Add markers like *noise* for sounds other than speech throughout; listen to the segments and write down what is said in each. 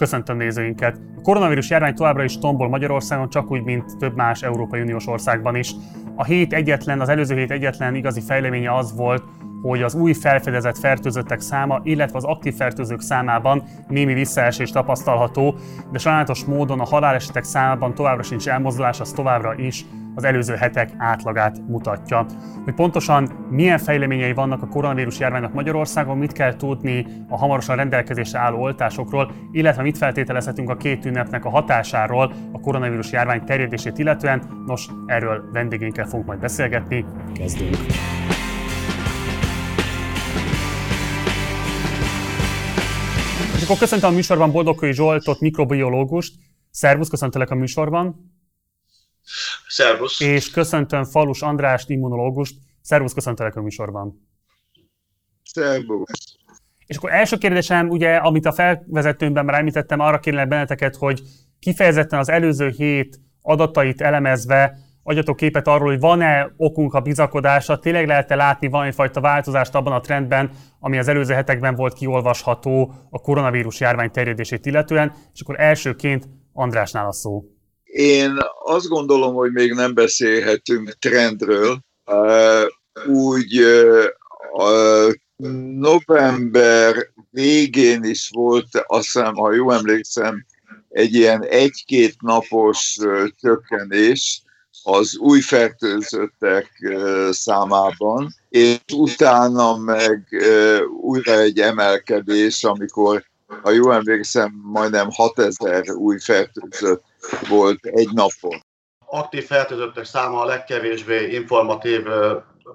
Köszöntöm nézőinket! A koronavírus járvány továbbra is tombol Magyarországon, csak úgy, mint több más Európai Uniós országban is. A hét egyetlen, az előző hét egyetlen igazi fejleménye az volt, hogy az új felfedezett fertőzöttek száma, illetve az aktív fertőzők számában némi visszaesés tapasztalható, de sajnálatos módon a halálesetek számában továbbra sincs elmozdulás, az továbbra is az előző hetek átlagát mutatja. Hogy pontosan milyen fejleményei vannak a koronavírus járványnak Magyarországon, mit kell tudni a hamarosan rendelkezésre álló oltásokról, illetve mit feltételezhetünk a két ünnepnek a hatásáról a koronavírus járvány terjedését illetően. Nos, erről vendégénkkel fogunk majd beszélgetni. Kezdünk! És akkor köszöntöm a műsorban Boldogkői Zsoltot, mikrobiológust. Szervusz, köszöntelek a műsorban. Szervusz. És köszöntöm Falus Andrást, immunológust. Szervusz, köszöntelek a műsorban. Szervusz. És akkor első kérdésem, ugye, amit a felvezetőmben már említettem, arra kérlek benneteket, hogy kifejezetten az előző hét adatait elemezve adjatok képet arról, hogy van-e okunk a bizakodásra, tényleg lehet-e látni valamifajta változást abban a trendben, ami az előző hetekben volt kiolvasható a koronavírus járvány terjedését illetően, és akkor elsőként Andrásnál a szó. Én azt gondolom, hogy még nem beszélhetünk trendről. Úgy november végén is volt, azt hiszem, ha jól emlékszem, egy ilyen egy-két napos csökkenés az új fertőzöttek számában, és utána meg újra egy emelkedés, amikor, ha jól emlékszem, majdnem 6000 új fertőzött volt egy napon. Aktív fertőzöttek száma a legkevésbé informatív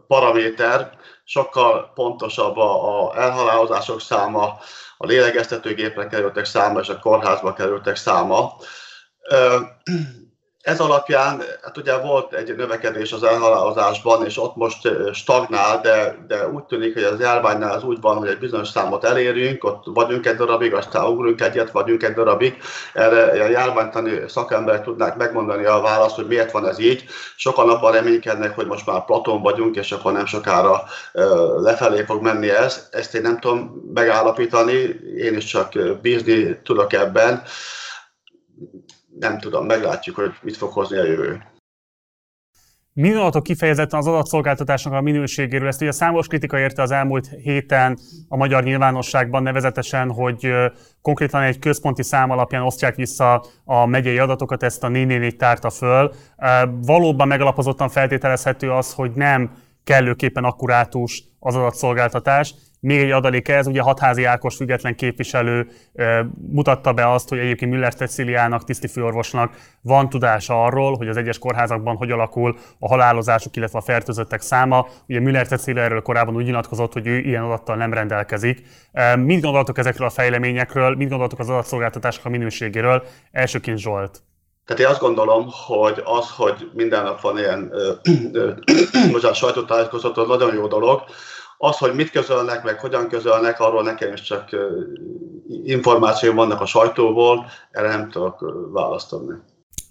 paraméter, sokkal pontosabb a, elhalálozások száma, a lélegeztetőgépre kerültek száma és a kórházba kerültek száma. Ez alapján, hát ugye volt egy növekedés az elhalálozásban, és ott most stagnál, de, de úgy tűnik, hogy az járványnál az úgy van, hogy egy bizonyos számot elérünk, ott vagyunk egy darabig, aztán ugrunk egyet, vagyunk egy darabig. Erre a járványtani szakemberek tudnák megmondani a választ, hogy miért van ez így. Sokan abban reménykednek, hogy most már Platon vagyunk, és akkor nem sokára lefelé fog menni ez. Ezt én nem tudom megállapítani, én is csak bízni tudok ebben nem tudom, meglátjuk, hogy mit fog hozni a jövő. Mi gondolatok kifejezetten az adatszolgáltatásnak a minőségéről? Ezt ugye számos kritika érte az elmúlt héten a magyar nyilvánosságban, nevezetesen, hogy konkrétan egy központi szám alapján osztják vissza a megyei adatokat, ezt a 444 tárta föl. Valóban megalapozottan feltételezhető az, hogy nem kellőképpen akkurátus az adatszolgáltatás, még egy adalék ez, ugye Hatházi Ákos független képviselő mutatta be azt, hogy egyébként Müller Ceciliának, tisztifőorvosnak van tudása arról, hogy az egyes kórházakban hogy alakul a halálozások, illetve a fertőzöttek száma. Ugye Müller Cecilia erről korábban úgy nyilatkozott, hogy ő ilyen adattal nem rendelkezik. Mit gondoltok ezekről a fejleményekről, mit gondoltok az adatszolgáltatások a minőségéről? Elsőként Zsolt. Tehát én azt gondolom, hogy az, hogy minden nap van ilyen sajtótájékoztató, az nagyon jó dolog, az, hogy mit közölnek, meg hogyan közölnek, arról nekem is csak információ vannak a sajtóból, erre nem tudok választani.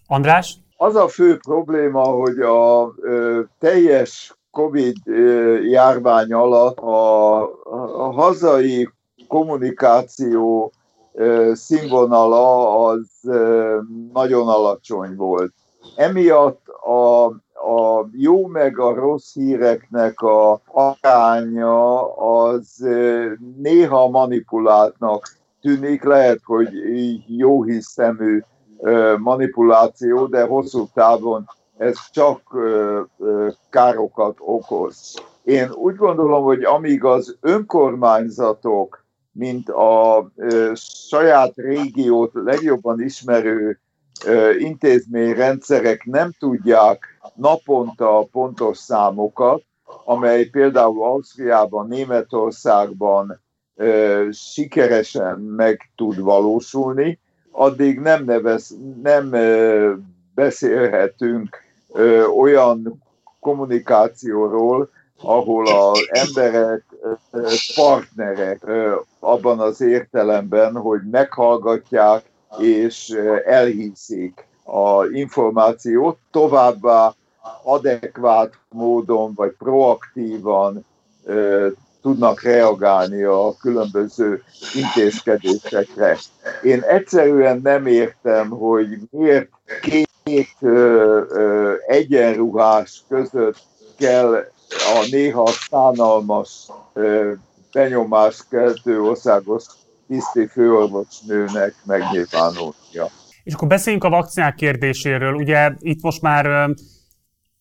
András? Az a fő probléma, hogy a ö, teljes Covid járvány alatt a, a hazai kommunikáció színvonala az nagyon alacsony volt. Emiatt a a jó meg a rossz híreknek a aránya az néha manipuláltnak tűnik, lehet, hogy jó hiszemű manipuláció, de hosszú távon ez csak károkat okoz. Én úgy gondolom, hogy amíg az önkormányzatok, mint a saját régiót legjobban ismerő intézményrendszerek nem tudják naponta a pontos számokat, amely például Ausztriában, Németországban ö, sikeresen meg tud valósulni, addig nem, nevez, nem ö, beszélhetünk ö, olyan kommunikációról, ahol az emberek partnerek abban az értelemben, hogy meghallgatják és elhiszik a információt, továbbá adekvát módon vagy proaktívan tudnak reagálni a különböző intézkedésekre. Én egyszerűen nem értem, hogy miért két ö, ö, egyenruhás között kell a néha szánalmas benyomást országos tiszti főorvosnőnek megnyilvánulnia. És akkor beszéljünk a vakcinák kérdéséről. Ugye itt most már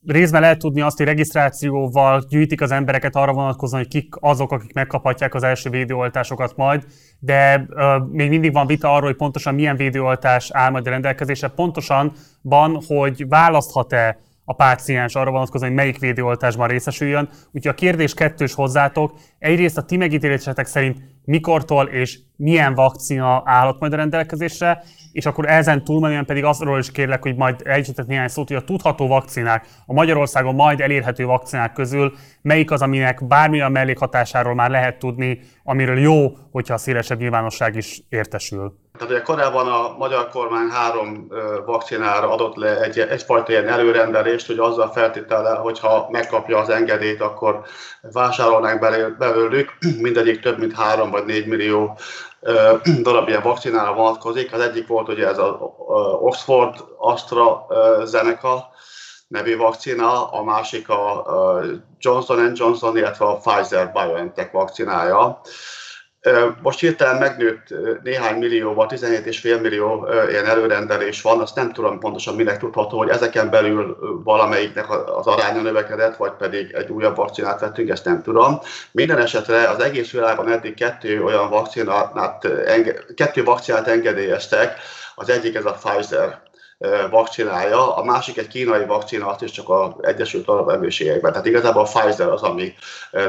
részben lehet tudni azt, hogy regisztrációval gyűjtik az embereket arra vonatkozóan, hogy kik azok, akik megkaphatják az első védőoltásokat majd, de uh, még mindig van vita arról, hogy pontosan milyen védőoltás áll majd a rendelkezésre. Pontosan van, hogy választhat-e a páciens arra vonatkozóan, hogy melyik védőoltásban részesüljön. Úgyhogy a kérdés kettős hozzátok. Egyrészt a ti megítélésetek szerint mikortól és milyen vakcina állhat majd a rendelkezésre, és akkor ezen túlmenően pedig azról is kérlek, hogy majd egyetett néhány szót, hogy a tudható vakcinák, a Magyarországon majd elérhető vakcinák közül melyik az, aminek bármilyen mellékhatásáról már lehet tudni, amiről jó, hogyha a szélesebb nyilvánosság is értesül. Tehát ugye korábban a magyar kormány három vakcinára adott le egy, egyfajta ilyen előrendelést, hogy azzal feltétele, hogyha megkapja az engedélyt, akkor vásárolnánk belőlük, mindegyik több mint három vagy négy millió *clears throat* darab ilyen vakcinára vonatkozik. Az egyik volt ugye ez az Oxford AstraZeneca nevű vakcina, a másik a Johnson Johnson, illetve a Pfizer BioNTech vakcinája. Most hirtelen megnőtt néhány millióval, 17,5 millió ilyen előrendelés van, azt nem tudom pontosan minek tudható, hogy ezeken belül valamelyiknek az aránya növekedett, vagy pedig egy újabb vakcinát vettünk, ezt nem tudom. Minden esetre az egész világban eddig kettő olyan vakcinát, kettő vakcinát engedélyeztek, az egyik ez a Pfizer vakcinája, a másik egy kínai vakcina, azt is csak az Egyesült Arab Emírségekben. Tehát igazából a Pfizer az, ami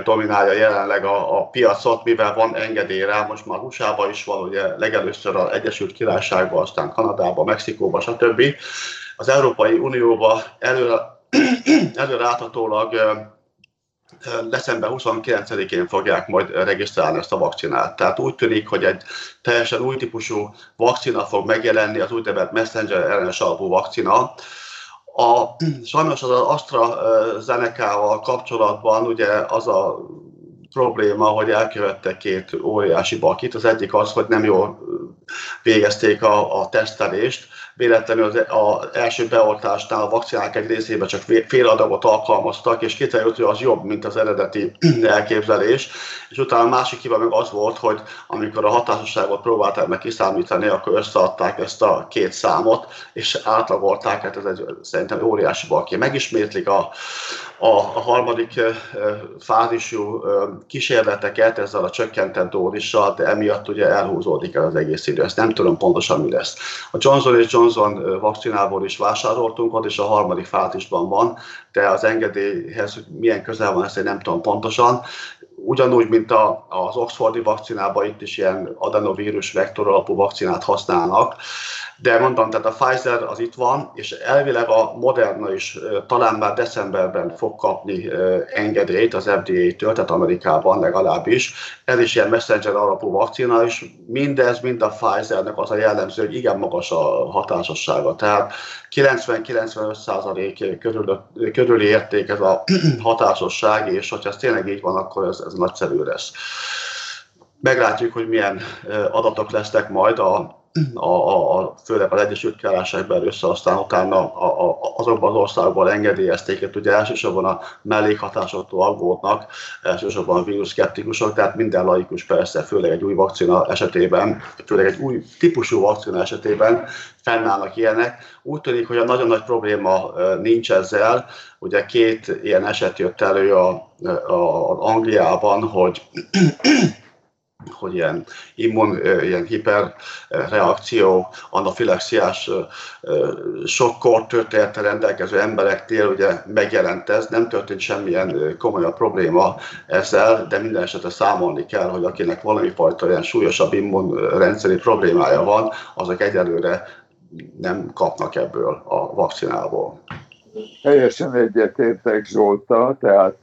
dominálja jelenleg a, a piacot, mivel van engedély rá, most már usa is van, ugye legelőször az Egyesült Királyságban, aztán Kanadában, Mexikóban, stb. Az Európai Unióba *clears throat* előre, előráthatólag december 29-én fogják majd regisztrálni ezt a vakcinát. Tehát úgy tűnik, hogy egy teljesen új típusú vakcina fog megjelenni, az úgynevezett messenger ellenes alapú vakcina. A, sajnos az AstraZeneca-val kapcsolatban ugye az a probléma, hogy elkövettek két óriási bakit. Az egyik az, hogy nem jól végezték a, a tesztelést, véletlenül az, az első beoltásnál a vakcinák egy részében csak fél adagot alkalmaztak, és kiderült, hogy az jobb, mint az eredeti *clears throat* elképzelés. És utána a másik hiba meg az volt, hogy amikor a hatásosságot próbálták meg kiszámítani, akkor összeadták ezt a két számot, és átlagolták, hát ez egy szerintem óriási balké. Megismétlik a, a, a harmadik fázisú kísérleteket ezzel a csökkentett dózissal, de emiatt ugye elhúzódik el az egész idő. Ezt nem tudom pontosan mi lesz. A Johnson Johnson vakcinából is vásároltunk, ott és a harmadik fázisban van, de az engedélyhez, hogy milyen közel van, ezt én nem tudom pontosan. Ugyanúgy, mint a, az Oxfordi vakcinában, itt is ilyen adenovírus vektor alapú vakcinát használnak, de mondtam, tehát a Pfizer az itt van, és elvileg a Moderna is talán már decemberben fog kapni engedélyt az FDA-től, tehát Amerikában legalábbis. Ez is ilyen messenger alapú vakcina, és mindez, mind a Pfizernek az a jellemző, hogy igen magas a hatásossága. Tehát 90-95% körül, körüli érték ez a *clears throat* hatásosság, és hogyha ez tényleg így van, akkor ez, ez nagyszerű lesz. Meglátjuk, hogy milyen adatok lesznek majd a a, a, a, főleg az Egyesült Királyságban össze, aztán utána a, a, azokban az országokban engedélyezték, hogy ugye elsősorban a mellékhatásoktól aggódnak, elsősorban a vírus szkeptikusok, tehát minden laikus persze, főleg egy új vakcina esetében, főleg egy új típusú vakcina esetében fennállnak ilyenek. Úgy tűnik, hogy a nagyon nagy probléma nincs ezzel. Ugye két ilyen eset jött elő a, a, Angliában, hogy *clears throat* hogy ilyen immun, ilyen hiperreakció, anafilaxiás sokkor története rendelkező embereknél ugye megjelent ez, nem történt semmilyen komolyabb probléma ezzel, de minden esetre számolni kell, hogy akinek valami fajta olyan súlyosabb immunrendszeri problémája van, azok egyelőre nem kapnak ebből a vakcinából. Teljesen egyetértek Zsolta, tehát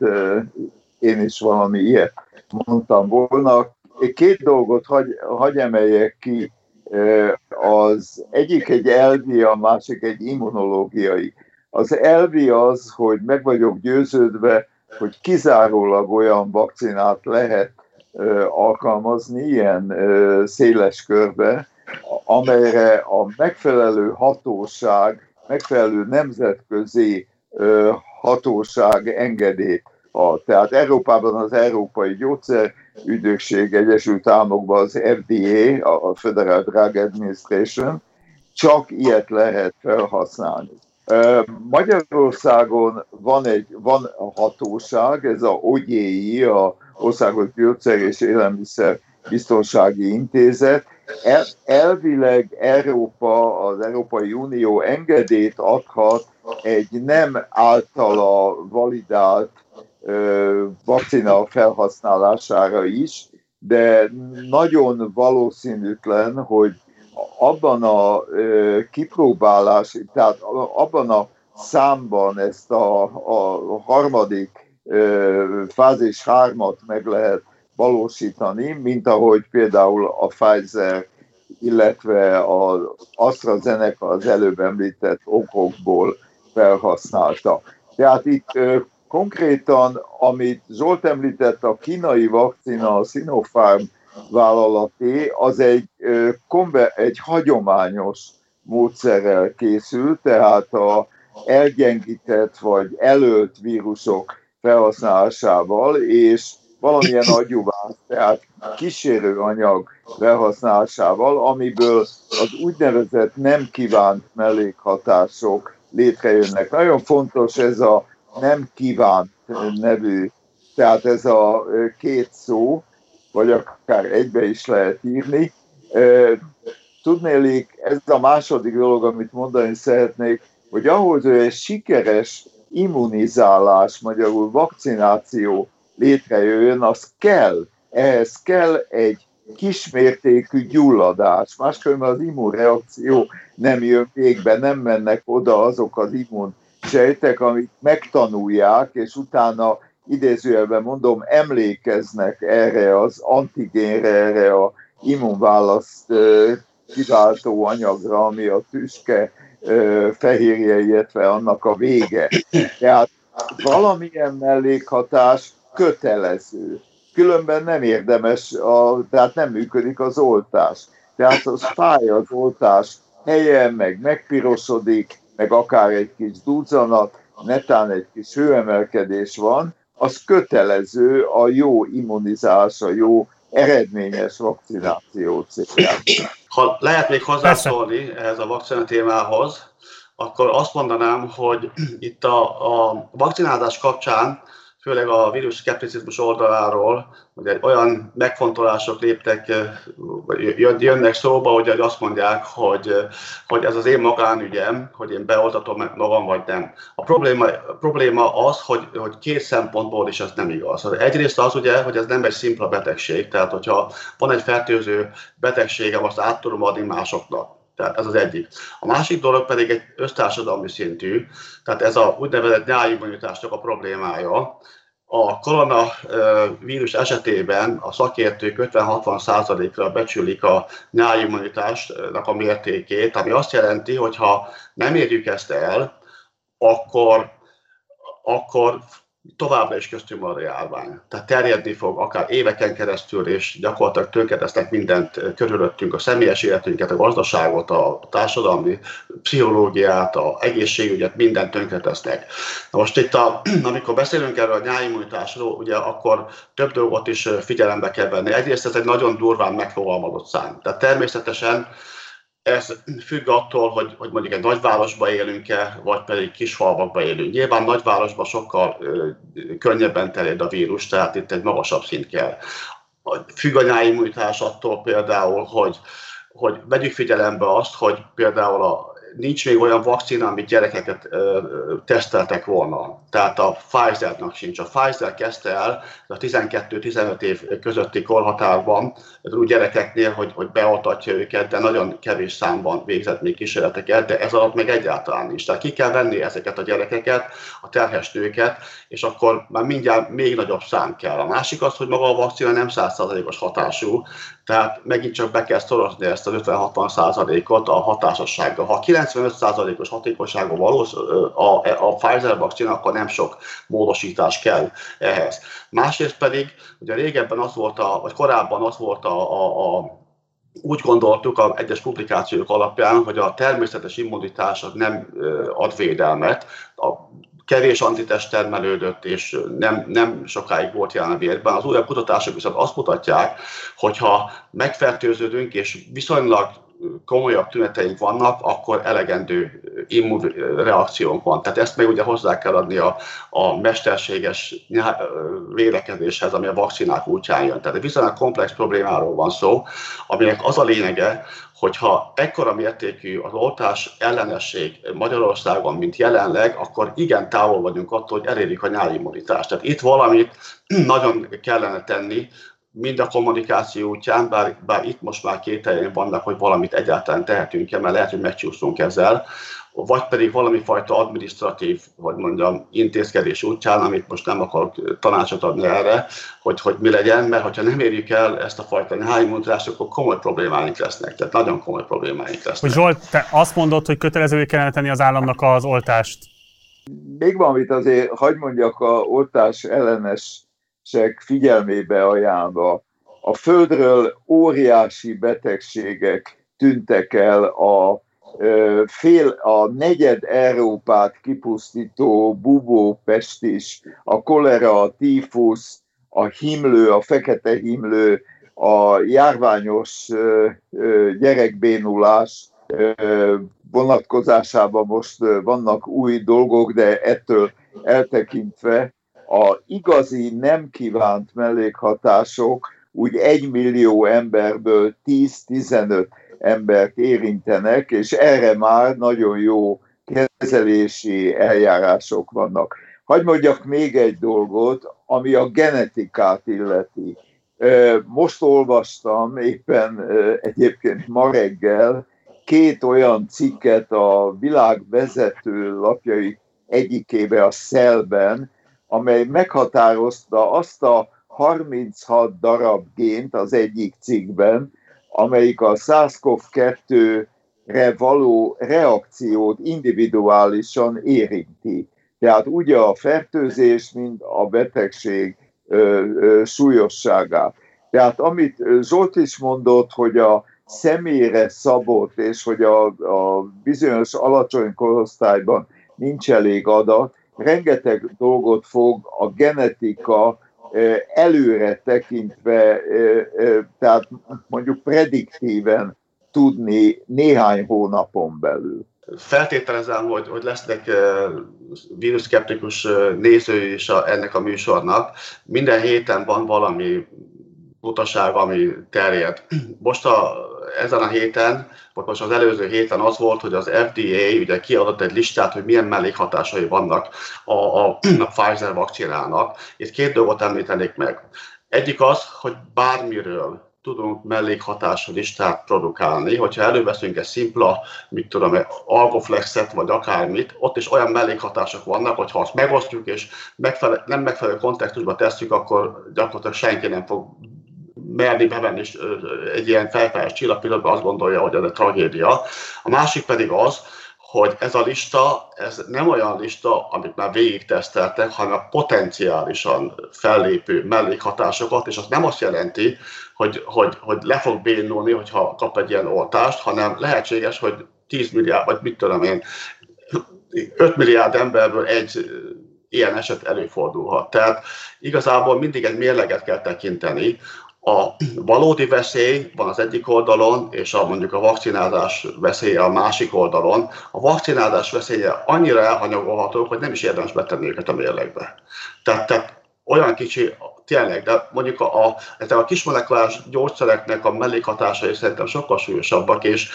én is valami ilyet mondtam volna. Két dolgot hagy, hagy emeljek ki. Az egyik egy elvi, a másik egy immunológiai. Az elvi az, hogy meg vagyok győződve, hogy kizárólag olyan vakcinát lehet alkalmazni ilyen széles körbe, amelyre a megfelelő hatóság, megfelelő nemzetközi hatóság engedélyt ad. Tehát Európában az Európai Gyógyszerügynökség, Egyesült Államokban az FDA, a Federal Drug Administration, csak ilyet lehet felhasználni. Magyarországon van egy van a hatóság, ez a OGI, a Országos Gyógyszer és Élelmiszer Biztonsági Intézet. El, elvileg Európa, az Európai Unió engedélyt adhat egy nem általa validált ö, vakcina felhasználására is, de nagyon valószínűtlen, hogy abban a ö, kipróbálás, tehát abban a számban ezt a, a harmadik ö, fázis hármat meg lehet valósítani, mint ahogy például a Pfizer, illetve az AstraZeneca az előbb említett okokból felhasználta. Tehát itt konkrétan, amit Zsolt említett, a kínai vakcina, a Sinopharm vállalati, az egy, egy hagyományos módszerrel készült, tehát a elgyengített vagy előtt vírusok felhasználásával, és valamilyen agyuvász, tehát kísérőanyag felhasználásával, amiből az úgynevezett nem kívánt mellékhatások létrejönnek. Nagyon fontos ez a nem kívánt nevű, tehát ez a két szó, vagy akár egybe is lehet írni. Tudnélik, ez a második dolog, amit mondani szeretnék, hogy ahhoz, hogy egy sikeres immunizálás, magyarul vakcináció létrejöjjön, az kell, ehhez kell egy kismértékű gyulladás. Máskülönben az immunreakció nem jön végbe, nem mennek oda azok az immun sejtek, amik megtanulják, és utána idézőjelben mondom, emlékeznek erre az antigénre, erre a immunválaszt kiváltó anyagra, ami a tüske fehérje, illetve annak a vége. Tehát valamilyen mellékhatás kötelező. Különben nem érdemes, a, tehát nem működik az oltás. Tehát az fáj az oltás helyen, meg megpirosodik, meg akár egy kis duzzanat, netán egy kis hőemelkedés van, az kötelező a jó immunizálás, a jó eredményes vakcináció céljában. Ha lehet még hozzászólni ehhez a vakcina témához, akkor azt mondanám, hogy itt a, a vakcinálás kapcsán főleg a vírus szkepticizmus oldaláról, egy olyan megfontolások léptek, jönnek szóba, hogy azt mondják, hogy, hogy ez az én magánügyem, hogy én beoltatom magam, vagy nem. A probléma, a probléma az, hogy, hogy két szempontból is ez nem igaz. Egyrészt az ugye, hogy ez nem egy szimpla betegség, tehát hogyha van egy fertőző betegségem, azt át tudom adni másoknak. Tehát ez az egyik. A másik dolog pedig egy össztársadalmi szintű, tehát ez a úgynevezett nyáimmunitásnak a problémája. A koronavírus esetében a szakértők 50-60%-ra becsülik a nyáimmunitásnak a mértékét, ami azt jelenti, hogy ha nem érjük ezt el, akkor, akkor továbbra is köztünk van a járvány. Tehát terjedni fog akár éveken keresztül, és gyakorlatilag tönkretesznek mindent körülöttünk, a személyes életünket, a gazdaságot, a társadalmi pszichológiát, a egészségügyet, mindent tönkretesznek. Na most itt, a, *clears throat* amikor beszélünk erről a nyáimmunitásról, ugye akkor több dolgot is figyelembe kell venni. Egyrészt ez egy nagyon durván megfogalmazott szám. Tehát természetesen ez függ attól, hogy, hogy mondjuk egy nagyvárosban élünk-e, vagy pedig kisfalvakban élünk. Nyilván nagyvárosban sokkal ö, könnyebben terjed a vírus, tehát itt egy magasabb szint kell. Függ a attól például, hogy, hogy vegyük figyelembe azt, hogy például a nincs még olyan vakcina, amit gyerekeket ö, teszteltek volna. Tehát a Pfizer-nak sincs. A Pfizer kezdte el a 12-15 év közötti korhatárban úgy gyerekeknél, hogy, hogy beoltatja őket, de nagyon kevés számban végzett még kísérleteket, de ez alatt még egyáltalán nincs. Tehát ki kell venni ezeket a gyerekeket, a terhes nőket, és akkor már mindjárt még nagyobb szám kell. A másik az, hogy maga a vakcina nem 100%-os hatású, tehát megint csak be kell szorozni ezt az 50-60%-ot a hatásossággal. Ha 95%-os hatékonyságú valós, a, a Pfizer vakcina, akkor nem sok módosítás kell ehhez. Másrészt pedig, ugye régebben az volt, a, vagy korábban az volt a, a, a úgy gondoltuk a egyes publikációk alapján, hogy a természetes immunitás nem ad védelmet, a kevés antitest termelődött, és nem, nem sokáig volt jelen a vérben. Az újabb kutatások viszont azt mutatják, hogyha megfertőződünk, és viszonylag komolyabb tüneteink vannak, akkor elegendő immunreakciónk van. Tehát ezt még ugye hozzá kell adni a, a mesterséges védekezéshez, ami a vakcinák útján jön. Tehát viszonylag komplex problémáról van szó, aminek az a lényege, hogyha ekkora mértékű az oltás ellenesség Magyarországon, mint jelenleg, akkor igen távol vagyunk attól, hogy elérjük a nyári immunitást. Tehát itt valamit *clears throat* nagyon kellene tenni, mind a kommunikáció útján, bár, bár itt most már két helyen vannak, hogy valamit egyáltalán tehetünk-e, mert lehet, hogy megcsúszunk ezzel, vagy pedig valami fajta administratív, vagy mondjam, intézkedés útján, amit most nem akarok tanácsot adni erre, hogy, hogy mi legyen, mert ha nem érjük el ezt a fajta néhányimmunitást, akkor komoly problémáink lesznek, tehát nagyon komoly problémáink lesznek. Hogy Zsolt, te azt mondod, hogy kötelezővé kellene tenni az államnak az oltást? Még valamit azért, hagyd mondjak a oltás ellenes figyelmébe ajánlva. A Földről óriási betegségek tűntek el a fél a negyed Európát kipusztító bubópestis, a kolera, a tífusz, a himlő, a fekete himlő, a járványos gyerekbénulás vonatkozásában most vannak új dolgok, de ettől eltekintve a igazi nem kívánt mellékhatások úgy egy millió emberből 10-15 embert érintenek, és erre már nagyon jó kezelési eljárások vannak. Hagy mondjak még egy dolgot, ami a genetikát illeti. Most olvastam éppen egyébként ma reggel két olyan cikket a világ vezető lapjai egyikébe a Szelben, amely meghatározta azt a 36 darab gént az egyik cikkben, amelyik a SARS-CoV-2-re való reakciót individuálisan érinti. Tehát ugye a fertőzés, mint a betegség ö, ö, súlyosságát. Tehát amit Zsolt is mondott, hogy a személyre szabott, és hogy a, a bizonyos alacsony korosztályban nincs elég adat, rengeteg dolgot fog a genetika előre tekintve, tehát mondjuk prediktíven tudni néhány hónapon belül. Feltételezem, hogy, hogy lesznek víruszkeptikus nézői is a, ennek a műsornak. Minden héten van valami butaság, ami terjed. Most a, ezen a héten, vagy most az előző héten az volt, hogy az FDA ugye kiadott egy listát, hogy milyen mellékhatásai vannak a, a, *clears throat* a Pfizer vakcinának. Itt két dolgot említenék meg. Egyik az, hogy bármiről tudunk mellékhatású listát produkálni, hogyha előveszünk egy szimpla, mit tudom, algoflexet, vagy akármit, ott is olyan mellékhatások vannak, hogy ha azt megosztjuk, és megfele- nem megfelelő kontextusba tesszük, akkor gyakorlatilag senki nem fog merni bevenni egy ilyen felfejes csillagpillanatban azt gondolja, hogy ez egy tragédia. A másik pedig az, hogy ez a lista, ez nem olyan lista, amit már végig teszteltek, hanem a potenciálisan fellépő mellékhatásokat, és az nem azt jelenti, hogy, hogy, hogy le fog bénulni, hogyha kap egy ilyen oltást, hanem lehetséges, hogy 10 milliárd, vagy mit tudom én, 5 milliárd emberből egy ilyen eset előfordulhat. Tehát igazából mindig egy mérleget kell tekinteni, a valódi veszély van az egyik oldalon, és a, mondjuk a vakcinázás veszélye a másik oldalon. A vakcinázás veszélye annyira elhanyagolható, hogy nem is érdemes betenni őket a mérlegbe. Tehát, tehát olyan kicsi, tényleg, de mondjuk a, a, a kismolekulás gyógyszereknek a mellékhatásai szerintem sokkal súlyosabbak, és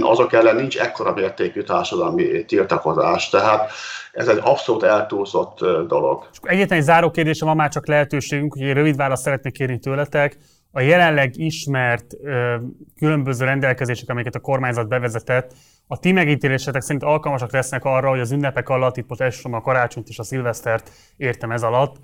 azok ellen nincs ekkora mértékű társadalmi tiltakozás. Tehát ez egy abszolút eltúlzott dolog. És egyetlen egy záró kérdésem van már csak lehetőségünk, hogy egy rövid választ szeretnék kérni tőletek. A jelenleg ismert ö, különböző rendelkezések, amiket a kormányzat bevezetett, a ti megítélésetek szerint alkalmasak lesznek arra, hogy az ünnepek alatt, itt most elsősorban a karácsonyt és a szilvesztert értem ez alatt,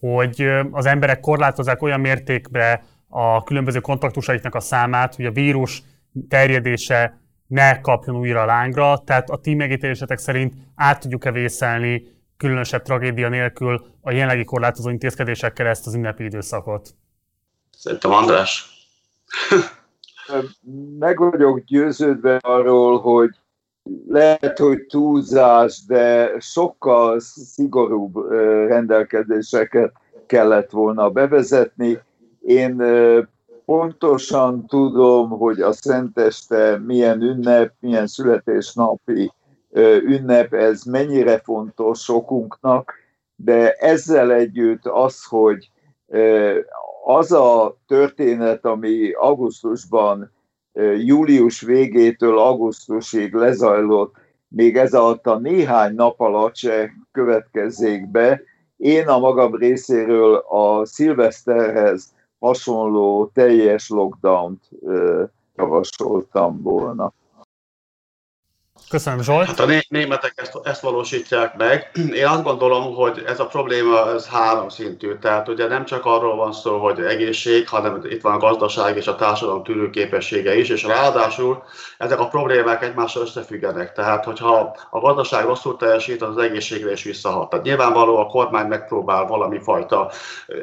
hogy az emberek korlátozzák olyan mértékben a különböző kontaktusaiknak a számát, hogy a vírus terjedése ne kapjon újra lángra, tehát a ti megítélésetek szerint át tudjuk-e vészelni különösebb tragédia nélkül a jelenlegi korlátozó intézkedésekkel ezt az ünnepi időszakot? Szerintem András. Meg vagyok győződve arról, hogy lehet, hogy túlzás, de sokkal szigorúbb rendelkezéseket kellett volna bevezetni. Én pontosan tudom, hogy a Szenteste milyen ünnep, milyen születésnapi ünnep, ez mennyire fontos sokunknak, de ezzel együtt az, hogy az a történet, ami augusztusban, július végétől augusztusig lezajlott, még ez alatt a néhány nap alatt se következzék be. Én a magam részéről a szilveszterhez hasonló teljes lockdown-t javasoltam volna. Köszönöm, Zsolt. Hát a németek ezt, ezt valósítják meg. Én azt gondolom, hogy ez a probléma ez háromszintű. Tehát ugye nem csak arról van szó, hogy egészség, hanem itt van a gazdaság és a társadalom tűrőképessége is, és ráadásul ezek a problémák egymással összefüggenek. Tehát, hogyha a gazdaság rosszul teljesít, az, az egészségre is visszahat. Tehát nyilvánvaló a kormány megpróbál valami fajta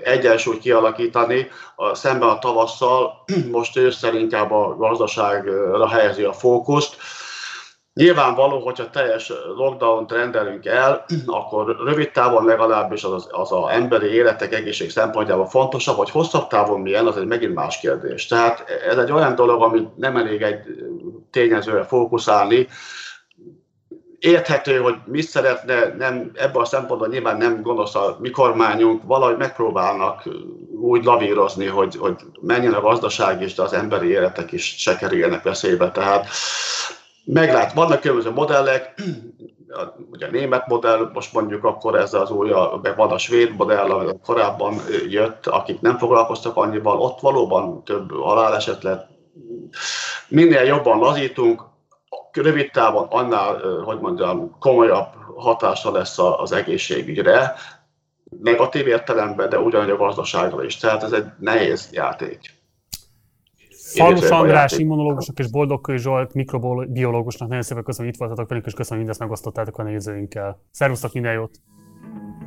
egyensúlyt kialakítani, szemben a tavasszal, *clears throat* most ősszel inkább a gazdaságra helyezi a fókuszt, Nyilvánvaló, hogyha teljes lockdown-t rendelünk el, akkor rövid távon legalábbis az, az a emberi életek egészség szempontjából fontosabb, hogy hosszabb távon milyen, az egy megint más kérdés. Tehát ez egy olyan dolog, amit nem elég egy tényezőre fókuszálni, érthető, hogy mit szeretne, nem, ebben a szempontból nyilván nem gonosz a mi kormányunk, valahogy megpróbálnak úgy lavírozni, hogy, hogy menjen a gazdaság is, de az emberi életek is se kerüljenek veszélybe. Tehát meglát, vannak különböző modellek, ugye a német modell, most mondjuk akkor ez az új, meg van a svéd modell, ami korábban jött, akik nem foglalkoztak annyival, ott valóban több haláleset lett. Minél jobban lazítunk, rövid távon annál, hogy mondjam, komolyabb hatása lesz az egészségügyre, negatív értelemben, de ugyanúgy a gazdaságra is. Tehát ez egy nehéz játék. Falus András, immunológusok és Boldogkő Zsolt, mikrobiológusnak nagyon szépen köszönöm, hogy itt voltatok velünk, és köszönöm, hogy mindezt megosztottátok a nézőinkkel. Szervusztok, minden jót!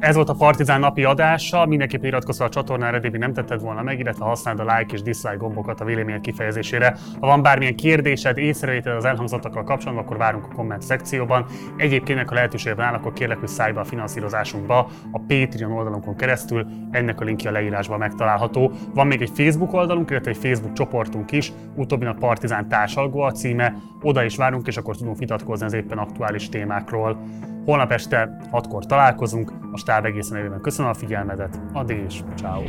Ez volt a Partizán napi adása, mindenképpen iratkozz a csatornára, eddig nem tetted volna meg, illetve használd a like és dislike gombokat a vélemények kifejezésére. Ha van bármilyen kérdésed, észrevételed az elhangzottakkal kapcsolatban, akkor várunk a komment szekcióban. Egyébként, ha lehetőségben áll, akkor kérlek, hogy szállj be a finanszírozásunkba a Patreon oldalunkon keresztül, ennek a linkje a leírásban megtalálható. Van még egy Facebook oldalunk, illetve egy Facebook csoportunk is, utóbbinak Partizán társalgó a címe, oda is várunk, és akkor tudunk vitatkozni az éppen aktuális témákról. Holnap este 6-kor találkozunk, a stáb egészen nevében köszönöm a figyelmedet, addig is, ciao.